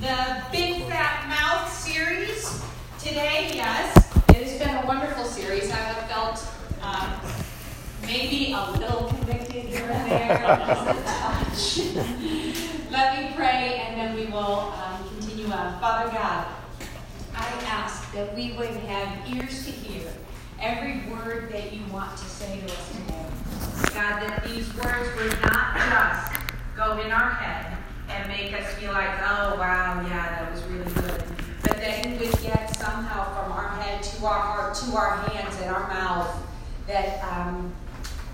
the Big Fat Mouth series. Today, yes, it has been a wonderful series. I have felt um, maybe a little convicted here and there, touch. Let me pray and then we will um, continue on. Father God, I ask that we would have ears to hear every word that you want to say to us today. God, that these words would not just go in our head and make us feel like, oh, wow, yeah, that was really good. But that you would get somehow from our head to our heart, to our hands and our mouth, that, um,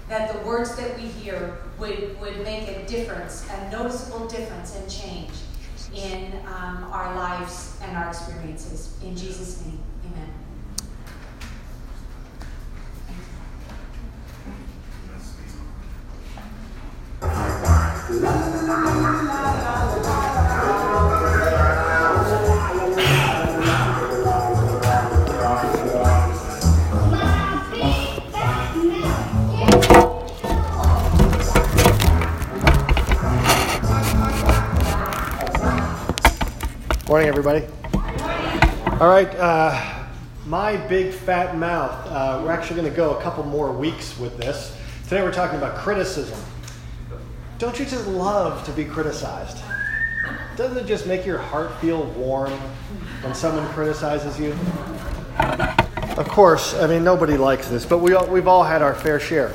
that the words that we hear would, would make a difference, a noticeable difference and change in um, our lives and our experiences. In Jesus' name, amen. Morning, everybody. All right, uh, my big fat mouth. Uh, we're actually going to go a couple more weeks with this. Today, we're talking about criticism. Don't you just love to be criticized? Doesn't it just make your heart feel warm when someone criticizes you? Of course, I mean, nobody likes this, but we all, we've all had our fair share.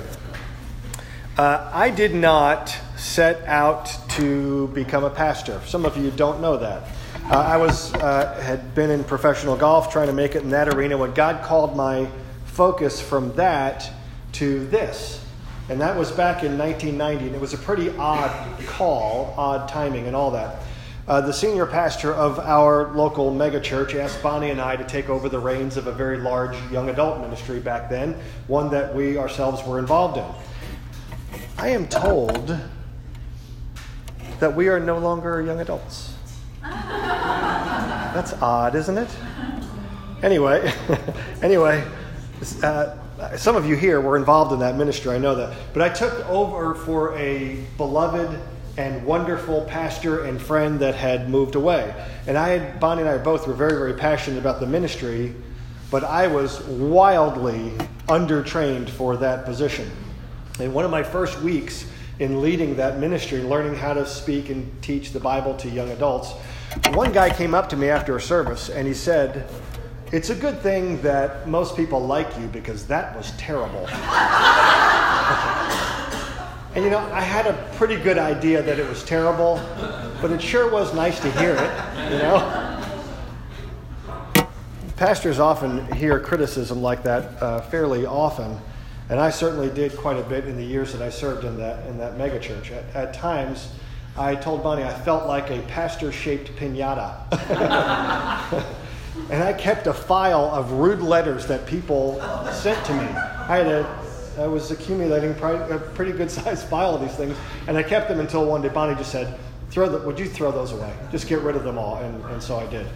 Uh, I did not set out to become a pastor. Some of you don't know that. Uh, I was uh, had been in professional golf, trying to make it in that arena. When God called my focus from that to this, and that was back in 1990, and it was a pretty odd call, odd timing, and all that. Uh, the senior pastor of our local megachurch asked Bonnie and I to take over the reins of a very large young adult ministry back then, one that we ourselves were involved in. I am told that we are no longer young adults. That's odd, isn't it? Anyway, anyway, uh, some of you here were involved in that ministry, I know that. But I took over for a beloved and wonderful pastor and friend that had moved away. And I Bonnie and I both were very, very passionate about the ministry, but I was wildly undertrained for that position. And one of my first weeks in leading that ministry, learning how to speak and teach the Bible to young adults, one guy came up to me after a service and he said, It's a good thing that most people like you because that was terrible. and you know, I had a pretty good idea that it was terrible, but it sure was nice to hear it, you know? Pastors often hear criticism like that uh, fairly often. And I certainly did quite a bit in the years that I served in that, in that megachurch. At, at times, I told Bonnie I felt like a pastor shaped pinata. and I kept a file of rude letters that people sent to me. I had a, I was accumulating a pretty good sized file of these things, and I kept them until one day Bonnie just said, throw the, Would you throw those away? Just get rid of them all. And, and so I did.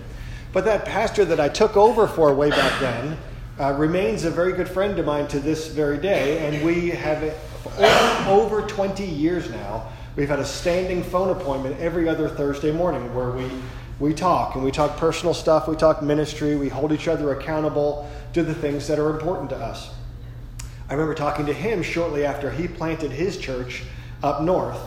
But that pastor that I took over for way back then uh, remains a very good friend of mine to this very day, and we have over, over 20 years now We've had a standing phone appointment every other Thursday morning where we, we talk and we talk personal stuff, we talk ministry, we hold each other accountable to the things that are important to us. I remember talking to him shortly after he planted his church up north.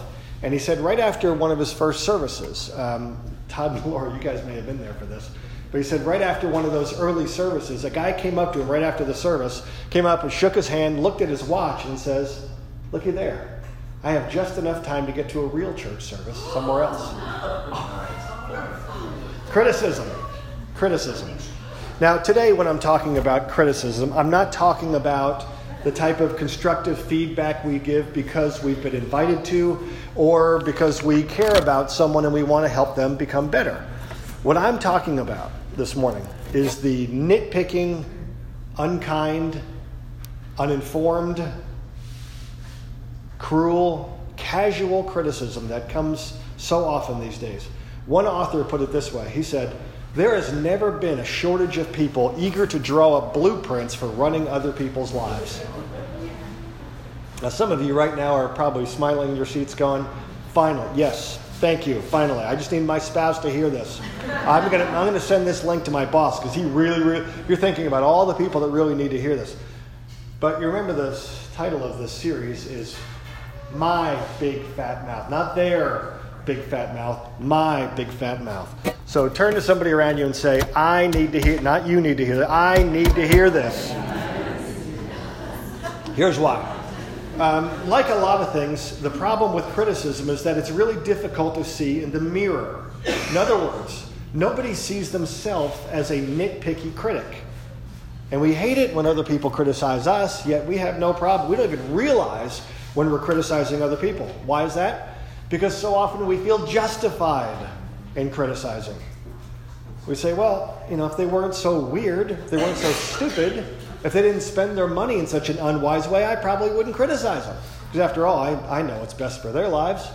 And he said, right after one of his first services, um, Todd and Laura, you guys may have been there for this, but he said, right after one of those early services, a guy came up to him right after the service, came up and shook his hand, looked at his watch, and says, Looky there. I have just enough time to get to a real church service somewhere else. Criticism. Criticism. Now, today, when I'm talking about criticism, I'm not talking about the type of constructive feedback we give because we've been invited to or because we care about someone and we want to help them become better. What I'm talking about this morning is the nitpicking, unkind, uninformed, cruel, casual criticism that comes so often these days. One author put it this way he said, There has never been a shortage of people eager to draw up blueprints for running other people's lives. Now, some of you right now are probably smiling in your seats, going, Finally, yes, Thank you. Finally, I just need my spouse to hear this. I'm gonna I'm gonna send this link to my boss because he really, really. You're thinking about all the people that really need to hear this. But you remember the title of this series is "My Big Fat Mouth," not their big fat mouth, my big fat mouth. So turn to somebody around you and say, "I need to hear." Not you need to hear. I need to hear this. Here's why. Um, like a lot of things, the problem with criticism is that it's really difficult to see in the mirror. In other words, nobody sees themselves as a nitpicky critic. And we hate it when other people criticize us, yet we have no problem. We don't even realize when we're criticizing other people. Why is that? Because so often we feel justified in criticizing. We say, well, you know, if they weren't so weird, if they weren't so stupid, if they didn't spend their money in such an unwise way, I probably wouldn't criticize them. Because after all, I, I know what's best for their lives.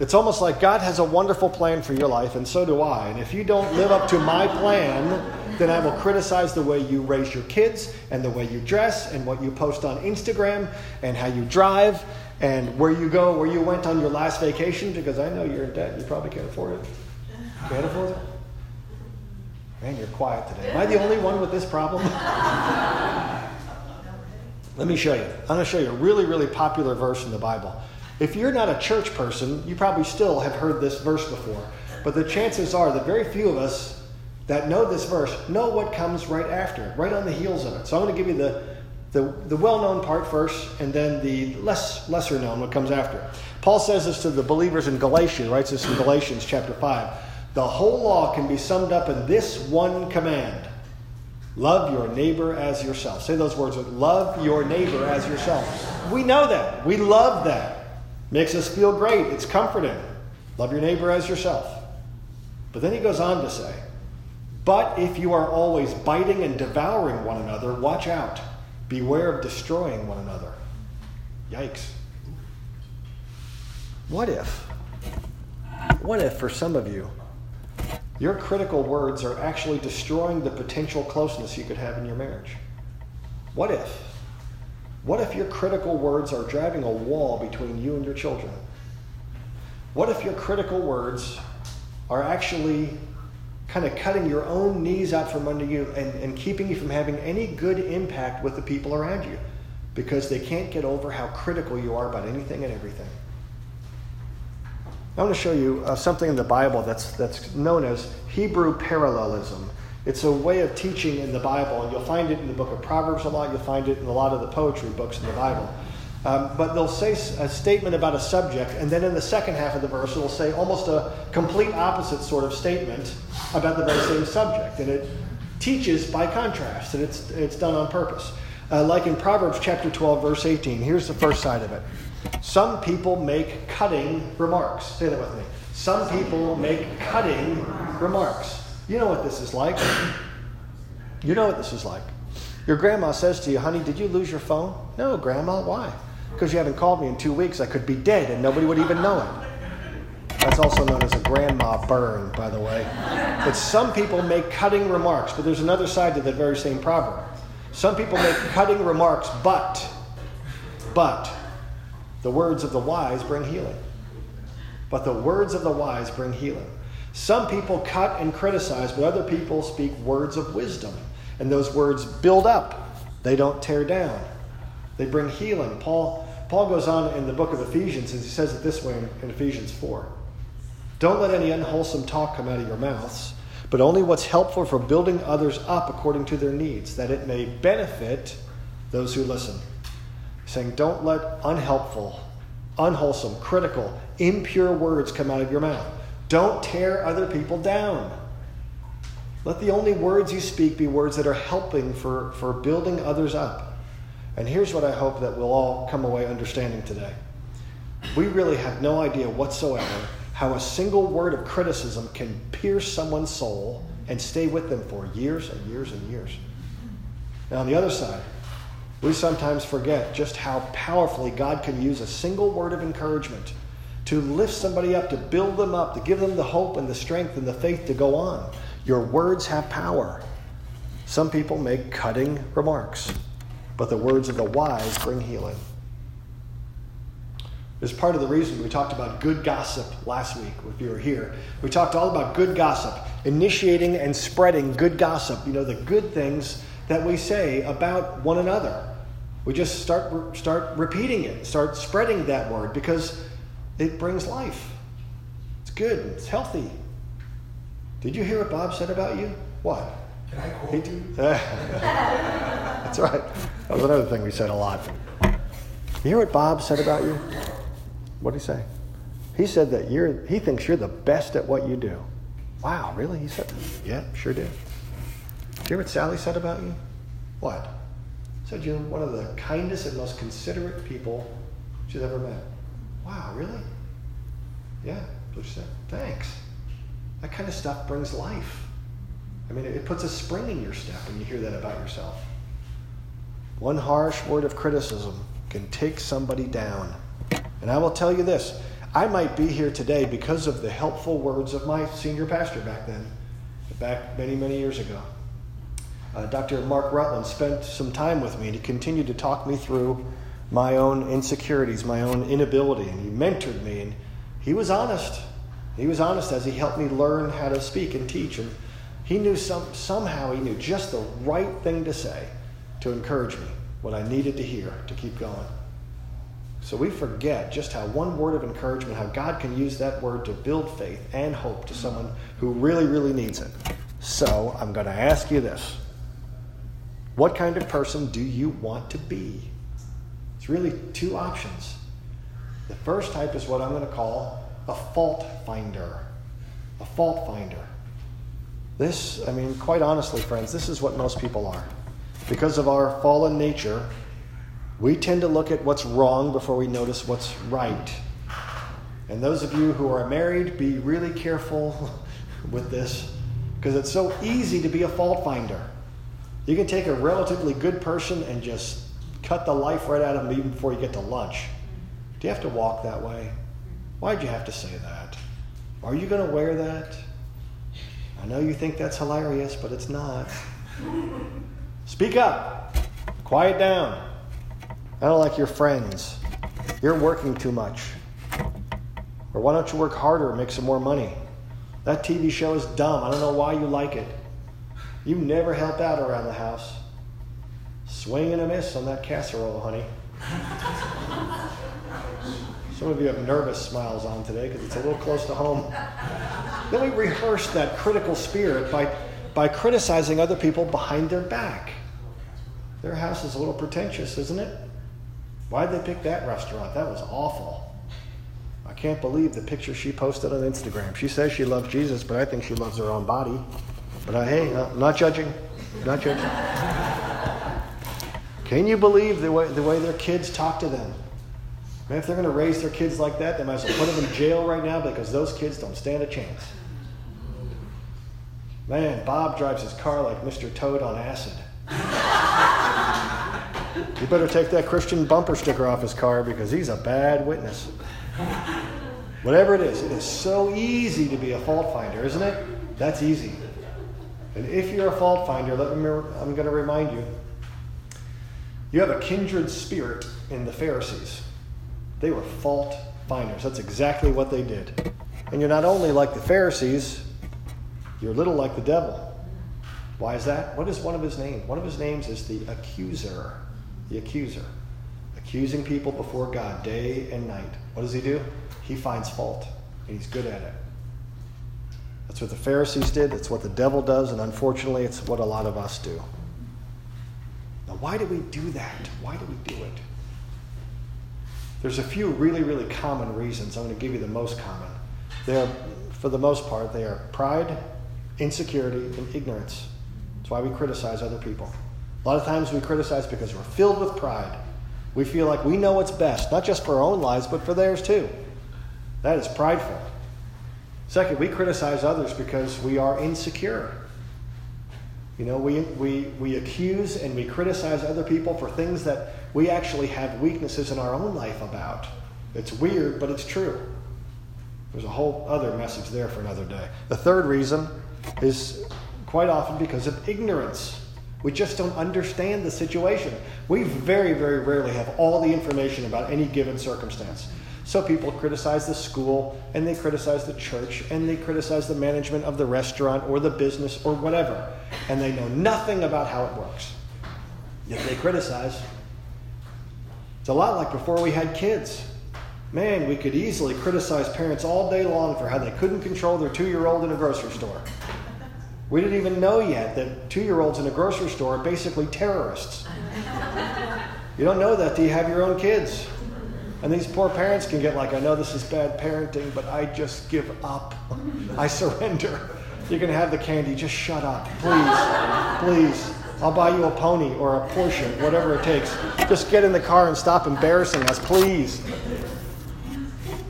It's almost like God has a wonderful plan for your life, and so do I. And if you don't live up to my plan, then I will criticize the way you raise your kids, and the way you dress, and what you post on Instagram, and how you drive, and where you go, where you went on your last vacation, because I know you're in debt. You probably can't afford it. Can't afford it? Man, you're quiet today. Am I the only one with this problem? Let me show you. I'm going to show you a really, really popular verse in the Bible. If you're not a church person, you probably still have heard this verse before. But the chances are that very few of us that know this verse know what comes right after, it, right on the heels of it. So I'm going to give you the, the, the well known part first, and then the less lesser known what comes after. Paul says this to the believers in Galatia, writes this in Galatians chapter 5. The whole law can be summed up in this one command love your neighbor as yourself. Say those words love your neighbor as yourself. We know that. We love that. Makes us feel great. It's comforting. Love your neighbor as yourself. But then he goes on to say, But if you are always biting and devouring one another, watch out. Beware of destroying one another. Yikes. What if? What if for some of you, your critical words are actually destroying the potential closeness you could have in your marriage. What if? What if your critical words are driving a wall between you and your children? What if your critical words are actually kind of cutting your own knees out from under you and, and keeping you from having any good impact with the people around you because they can't get over how critical you are about anything and everything? I want to show you uh, something in the Bible that's, that's known as Hebrew parallelism. It's a way of teaching in the Bible, and you'll find it in the book of Proverbs a lot. You'll find it in a lot of the poetry books in the Bible. Um, but they'll say a statement about a subject, and then in the second half of the verse, it'll say almost a complete opposite sort of statement about the very same subject. And it teaches by contrast, and it's, it's done on purpose. Uh, like in Proverbs chapter 12, verse 18. Here's the first side of it. Some people make cutting remarks. Say that with me. Some people make cutting remarks. You know what this is like. You know what this is like. Your grandma says to you, honey, did you lose your phone? No, grandma. Why? Because you haven't called me in two weeks. I could be dead and nobody would even know it. That's also known as a grandma burn, by the way. But some people make cutting remarks, but there's another side to that very same proverb. Some people make cutting remarks, but, but, the words of the wise bring healing. But the words of the wise bring healing. Some people cut and criticize, but other people speak words of wisdom. And those words build up, they don't tear down. They bring healing. Paul, Paul goes on in the book of Ephesians, and he says it this way in, in Ephesians 4. Don't let any unwholesome talk come out of your mouths, but only what's helpful for building others up according to their needs, that it may benefit those who listen saying, Don't let unhelpful, unwholesome, critical, impure words come out of your mouth. Don't tear other people down. Let the only words you speak be words that are helping for, for building others up. And here's what I hope that we'll all come away understanding today. We really have no idea whatsoever how a single word of criticism can pierce someone's soul and stay with them for years and years and years. Now, on the other side, we sometimes forget just how powerfully God can use a single word of encouragement to lift somebody up, to build them up, to give them the hope and the strength and the faith to go on. Your words have power. Some people make cutting remarks, but the words of the wise bring healing. It's part of the reason we talked about good gossip last week, if you were here. We talked all about good gossip, initiating and spreading good gossip, you know, the good things that we say about one another. We just start, start repeating it, start spreading that word because it brings life. It's good, it's healthy. Did you hear what Bob said about you? What? Can I quote you? That's right. That was another thing we said a lot. You hear what Bob said about you? What did he say? He said that you're, he thinks you're the best at what you do. Wow, really? He said, yeah, sure did. You hear what Sally said about you? What? Said you're one of the kindest and most considerate people she's ever met. Wow, really? Yeah, what she said. Thanks. That kind of stuff brings life. I mean, it puts a spring in your step when you hear that about yourself. One harsh word of criticism can take somebody down. And I will tell you this I might be here today because of the helpful words of my senior pastor back then, back many, many years ago. Uh, Dr. Mark Rutland spent some time with me and he continued to talk me through my own insecurities, my own inability, and he mentored me and he was honest. He was honest as he helped me learn how to speak and teach. And he knew some, somehow he knew just the right thing to say to encourage me, what I needed to hear to keep going. So we forget just how one word of encouragement, how God can use that word to build faith and hope to someone who really, really needs it. So I'm going to ask you this What kind of person do you want to be? It's really two options. The first type is what I'm going to call a fault finder. A fault finder. This, I mean, quite honestly, friends, this is what most people are. Because of our fallen nature, we tend to look at what's wrong before we notice what's right. And those of you who are married, be really careful with this because it's so easy to be a fault finder. You can take a relatively good person and just cut the life right out of them even before you get to lunch. Do you have to walk that way? Why'd you have to say that? Are you going to wear that? I know you think that's hilarious, but it's not. Speak up. Quiet down. I don't like your friends. You're working too much. Or why don't you work harder and make some more money? That TV show is dumb. I don't know why you like it. You never help out around the house. Swing and a miss on that casserole, honey. Some of you have nervous smiles on today because it's a little close to home. Then we rehearse that critical spirit by, by criticizing other people behind their back. Their house is a little pretentious, isn't it? Why'd they pick that restaurant? That was awful. I can't believe the picture she posted on Instagram. She says she loves Jesus, but I think she loves her own body. But uh, hey, uh, not judging. Not judging. Can you believe the way, the way their kids talk to them? Man, if they're going to raise their kids like that, they might as well put them in jail right now because those kids don't stand a chance. Man, Bob drives his car like Mr. Toad on acid. You better take that Christian bumper sticker off his car because he's a bad witness. Whatever it is, it is so easy to be a fault finder, isn't it? That's easy. And if you're a fault finder, let me, I'm going to remind you you have a kindred spirit in the Pharisees. They were fault finders. That's exactly what they did. And you're not only like the Pharisees, you're a little like the devil. Why is that? What is one of his names? One of his names is the accuser the accuser, accusing people before God day and night. What does he do? He finds fault, and he's good at it. That's what the Pharisees did, that's what the devil does, and unfortunately, it's what a lot of us do. Now, why do we do that? Why do we do it? There's a few really, really common reasons. I'm going to give you the most common. They're, for the most part, they are pride, insecurity, and ignorance. That's why we criticize other people. A lot of times we criticize because we're filled with pride. We feel like we know what's best, not just for our own lives, but for theirs too. That is prideful. Second, we criticize others because we are insecure. You know, we, we, we accuse and we criticize other people for things that we actually have weaknesses in our own life about. It's weird, but it's true. There's a whole other message there for another day. The third reason is quite often because of ignorance. We just don't understand the situation. We very, very rarely have all the information about any given circumstance. So people criticize the school, and they criticize the church, and they criticize the management of the restaurant or the business or whatever. And they know nothing about how it works. Yet they criticize. It's a lot like before we had kids. Man, we could easily criticize parents all day long for how they couldn't control their two year old in a grocery store. We didn't even know yet that two year olds in a grocery store are basically terrorists. You don't know that till you have your own kids. And these poor parents can get like, I know this is bad parenting, but I just give up. I surrender. You can have the candy, just shut up. Please, please. I'll buy you a pony or a Porsche, whatever it takes. Just get in the car and stop embarrassing us, please.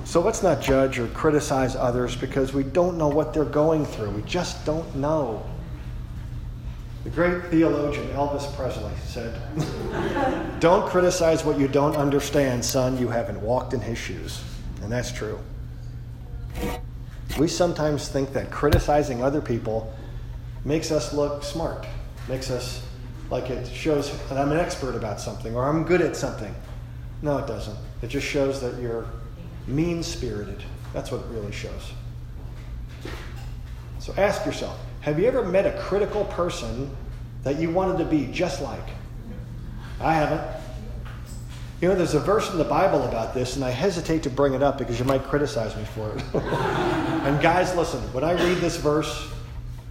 So let's not judge or criticize others because we don't know what they're going through. We just don't know. The great theologian Elvis Presley said, Don't criticize what you don't understand, son. You haven't walked in his shoes. And that's true. We sometimes think that criticizing other people makes us look smart, makes us like it shows that I'm an expert about something or I'm good at something. No, it doesn't. It just shows that you're mean spirited. That's what it really shows. So ask yourself have you ever met a critical person that you wanted to be just like? I haven't. You know, there's a verse in the Bible about this, and I hesitate to bring it up because you might criticize me for it. and guys, listen, when I read this verse,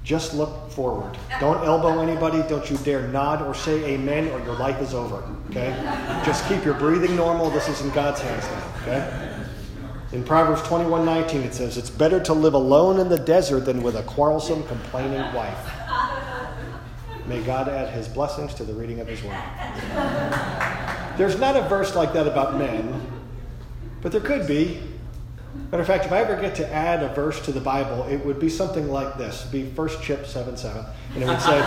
just look forward. Don't elbow anybody. Don't you dare nod or say amen, or your life is over. Okay? Just keep your breathing normal. This is in God's hands now. Okay? In Proverbs 21:19 it says, "It's better to live alone in the desert than with a quarrelsome, complaining wife." May God add his blessings to the reading of his word. There's not a verse like that about men, but there could be. Matter of fact, if I ever get to add a verse to the Bible, it would be something like this. It'd be First Chip 7 7. And it would say,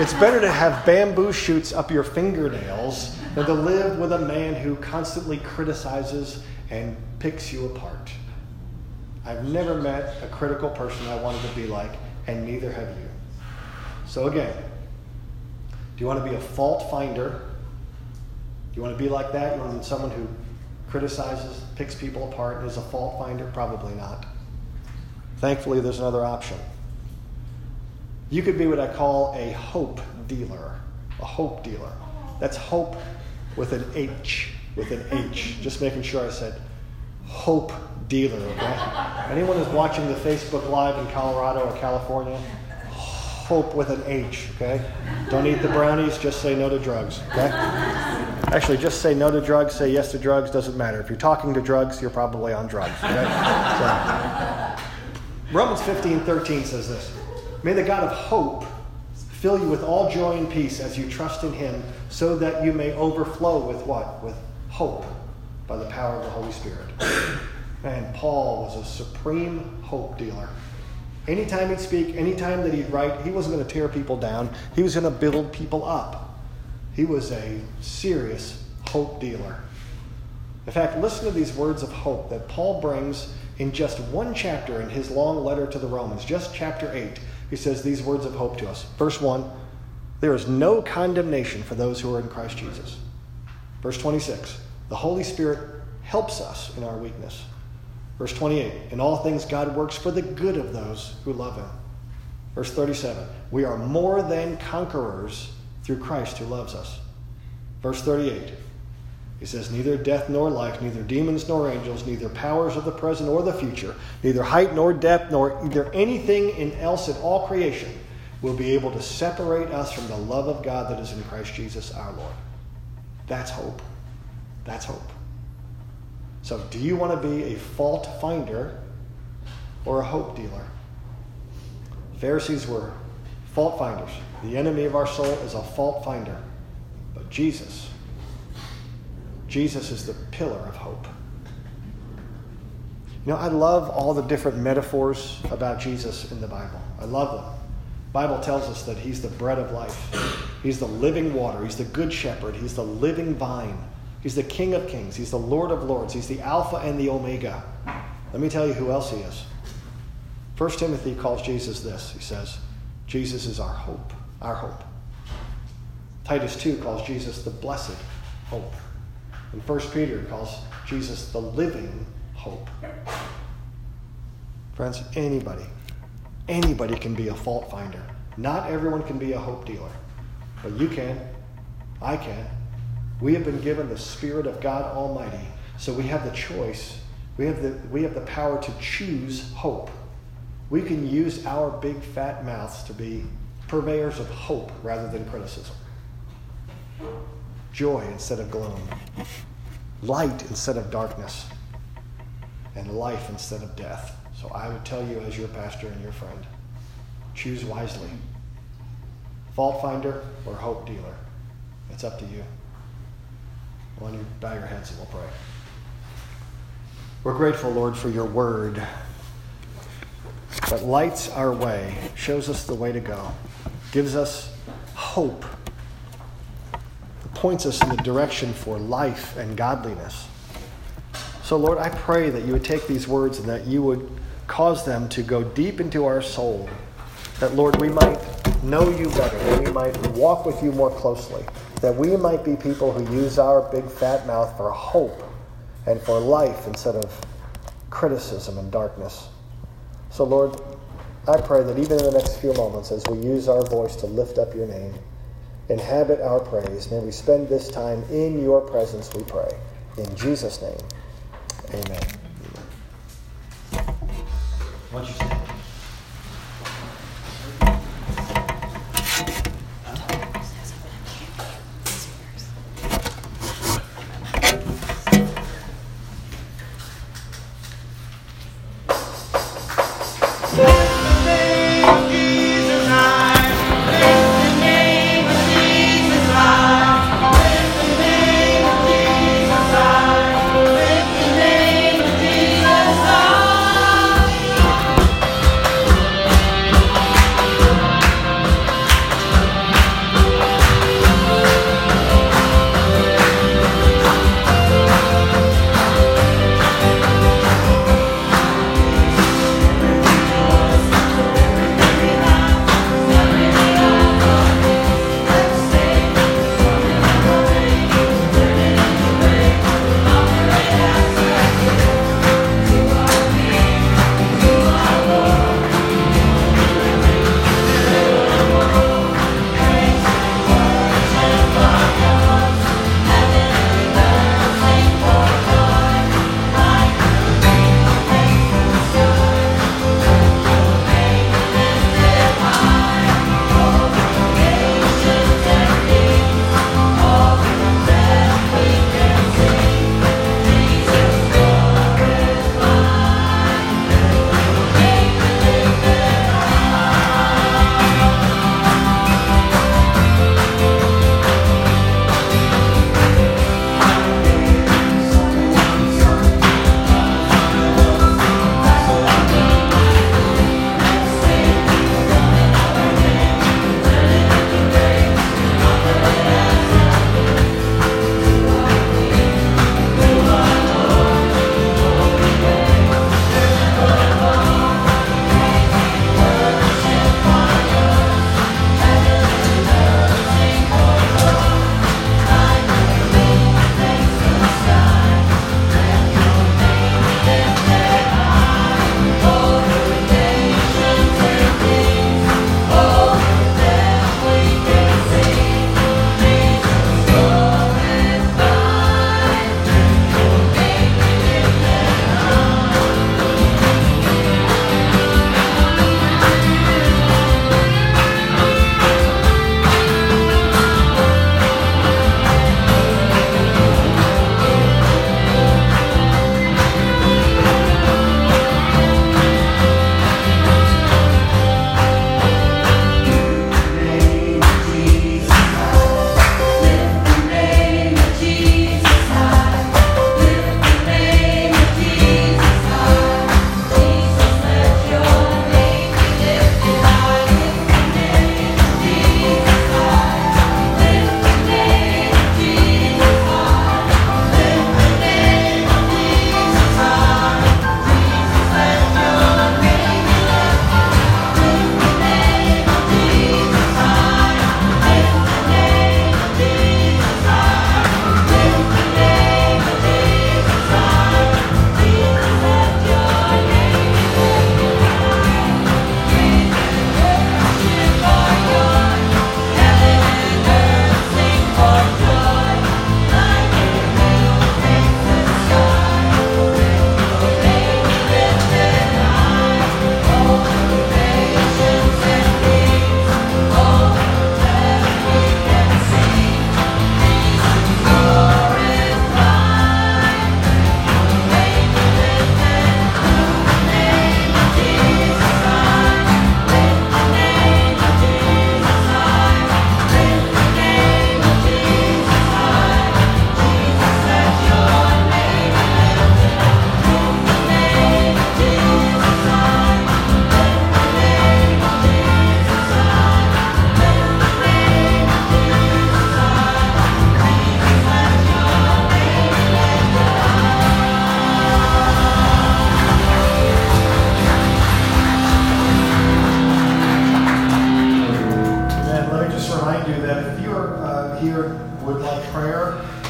It's better to have bamboo shoots up your fingernails than to live with a man who constantly criticizes and picks you apart. I've never met a critical person I wanted to be like, and neither have you. So, again, do you want to be a fault finder? Do you want to be like that? You want to be someone who criticizes, picks people apart, and is a fault finder? Probably not. Thankfully, there's another option. You could be what I call a hope dealer. A hope dealer. That's hope with an H. With an H. Just making sure I said hope dealer, okay? Anyone who's watching the Facebook Live in Colorado or California, hope with an H, okay? Don't eat the brownies, just say no to drugs, okay? Actually, just say no to drugs, say yes to drugs, doesn't matter. If you're talking to drugs, you're probably on drugs, okay? So, Romans 15 13 says this May the God of hope fill you with all joy and peace as you trust in him, so that you may overflow with what? With hope by the power of the Holy Spirit. And Paul was a supreme hope dealer. Anytime he'd speak, anytime that he'd write, he wasn't going to tear people down. He was going to build people up. He was a serious hope dealer. In fact, listen to these words of hope that Paul brings in just one chapter in his long letter to the Romans, just chapter 8. He says these words of hope to us. Verse 1 There is no condemnation for those who are in Christ Jesus. Verse 26 The Holy Spirit helps us in our weakness. Verse 28 In all things, God works for the good of those who love Him. Verse 37 We are more than conquerors through Christ who loves us. Verse 38 He says, Neither death nor life, neither demons nor angels, neither powers of the present or the future, neither height nor depth, nor either anything in else in all creation will be able to separate us from the love of God that is in Christ Jesus our Lord. That's hope. That's hope. So, do you want to be a fault finder or a hope dealer? Pharisees were fault finders. The enemy of our soul is a fault finder. But Jesus, Jesus is the pillar of hope. You know, I love all the different metaphors about Jesus in the Bible. I love them. The Bible tells us that he's the bread of life. He's the living water. He's the good shepherd. He's the living vine. He's the King of kings. He's the Lord of lords. He's the Alpha and the Omega. Let me tell you who else he is. First Timothy calls Jesus this. He says, Jesus is our hope, our hope. Titus 2 calls Jesus the blessed hope. And First Peter calls Jesus, the living hope. Friends, anybody, anybody can be a fault finder. Not everyone can be a hope dealer, but you can. I can. We have been given the Spirit of God Almighty, so we have the choice. We have the, we have the power to choose hope. We can use our big fat mouths to be purveyors of hope rather than criticism. Joy instead of gloom. Light instead of darkness. And life instead of death. So I would tell you, as your pastor and your friend, choose wisely. Fault finder or hope dealer. It's up to you. Why don't you bow your heads and we'll pray. We're grateful, Lord, for your word that lights our way, shows us the way to go, gives us hope, points us in the direction for life and godliness. So, Lord, I pray that you would take these words and that you would cause them to go deep into our soul, that, Lord, we might know you better, that we might walk with you more closely, that we might be people who use our big fat mouth for hope and for life instead of criticism and darkness. So, Lord, I pray that even in the next few moments, as we use our voice to lift up your name, inhabit our praise, may we spend this time in your presence, we pray. In Jesus' name, amen.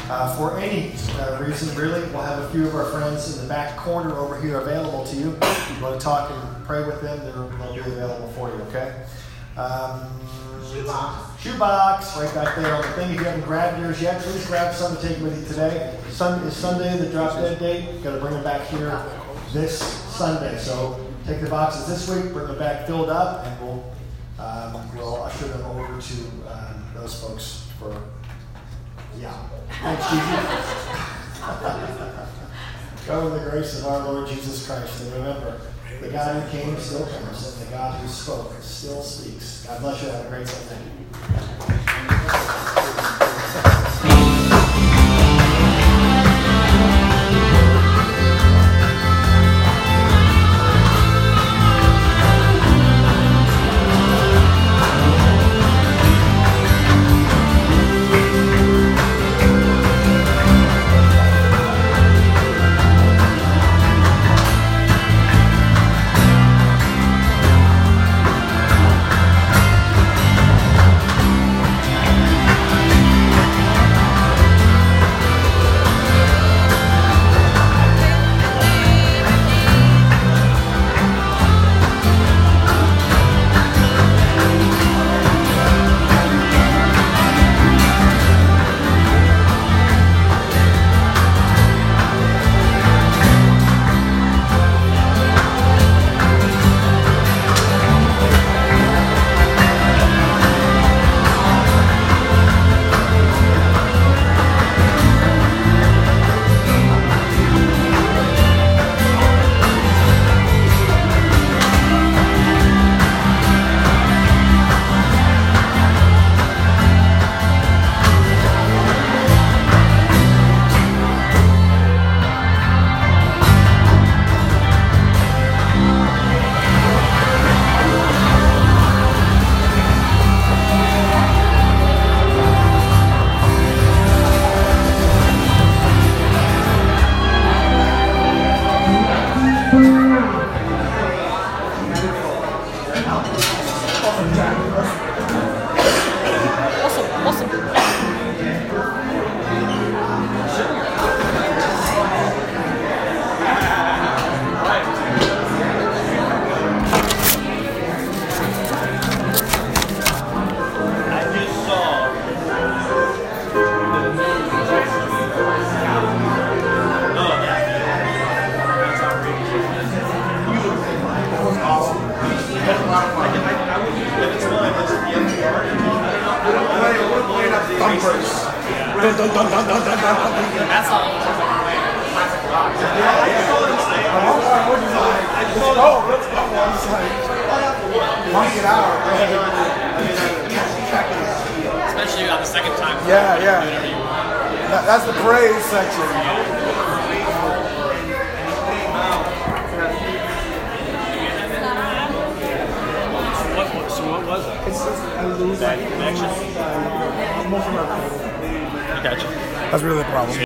Uh, for any uh, reason, really, we'll have a few of our friends in the back corner over here available to you. If you want to talk and pray with them, they'll, be available for you, okay? Um, Shoebox. Shoebox, right back there on the thing. If you haven't grabbed yours yet, please grab some to take with you today. Sun is Sunday, the drop dead date. Got to bring them back here this Sunday. So take the boxes this week, bring them back filled up, and we'll um, we'll usher them over to um, those folks for yeah. Go in the grace of our Lord Jesus Christ, and remember, the God who came still comes, and the God who spoke still speaks. God bless you. Have a great Sunday.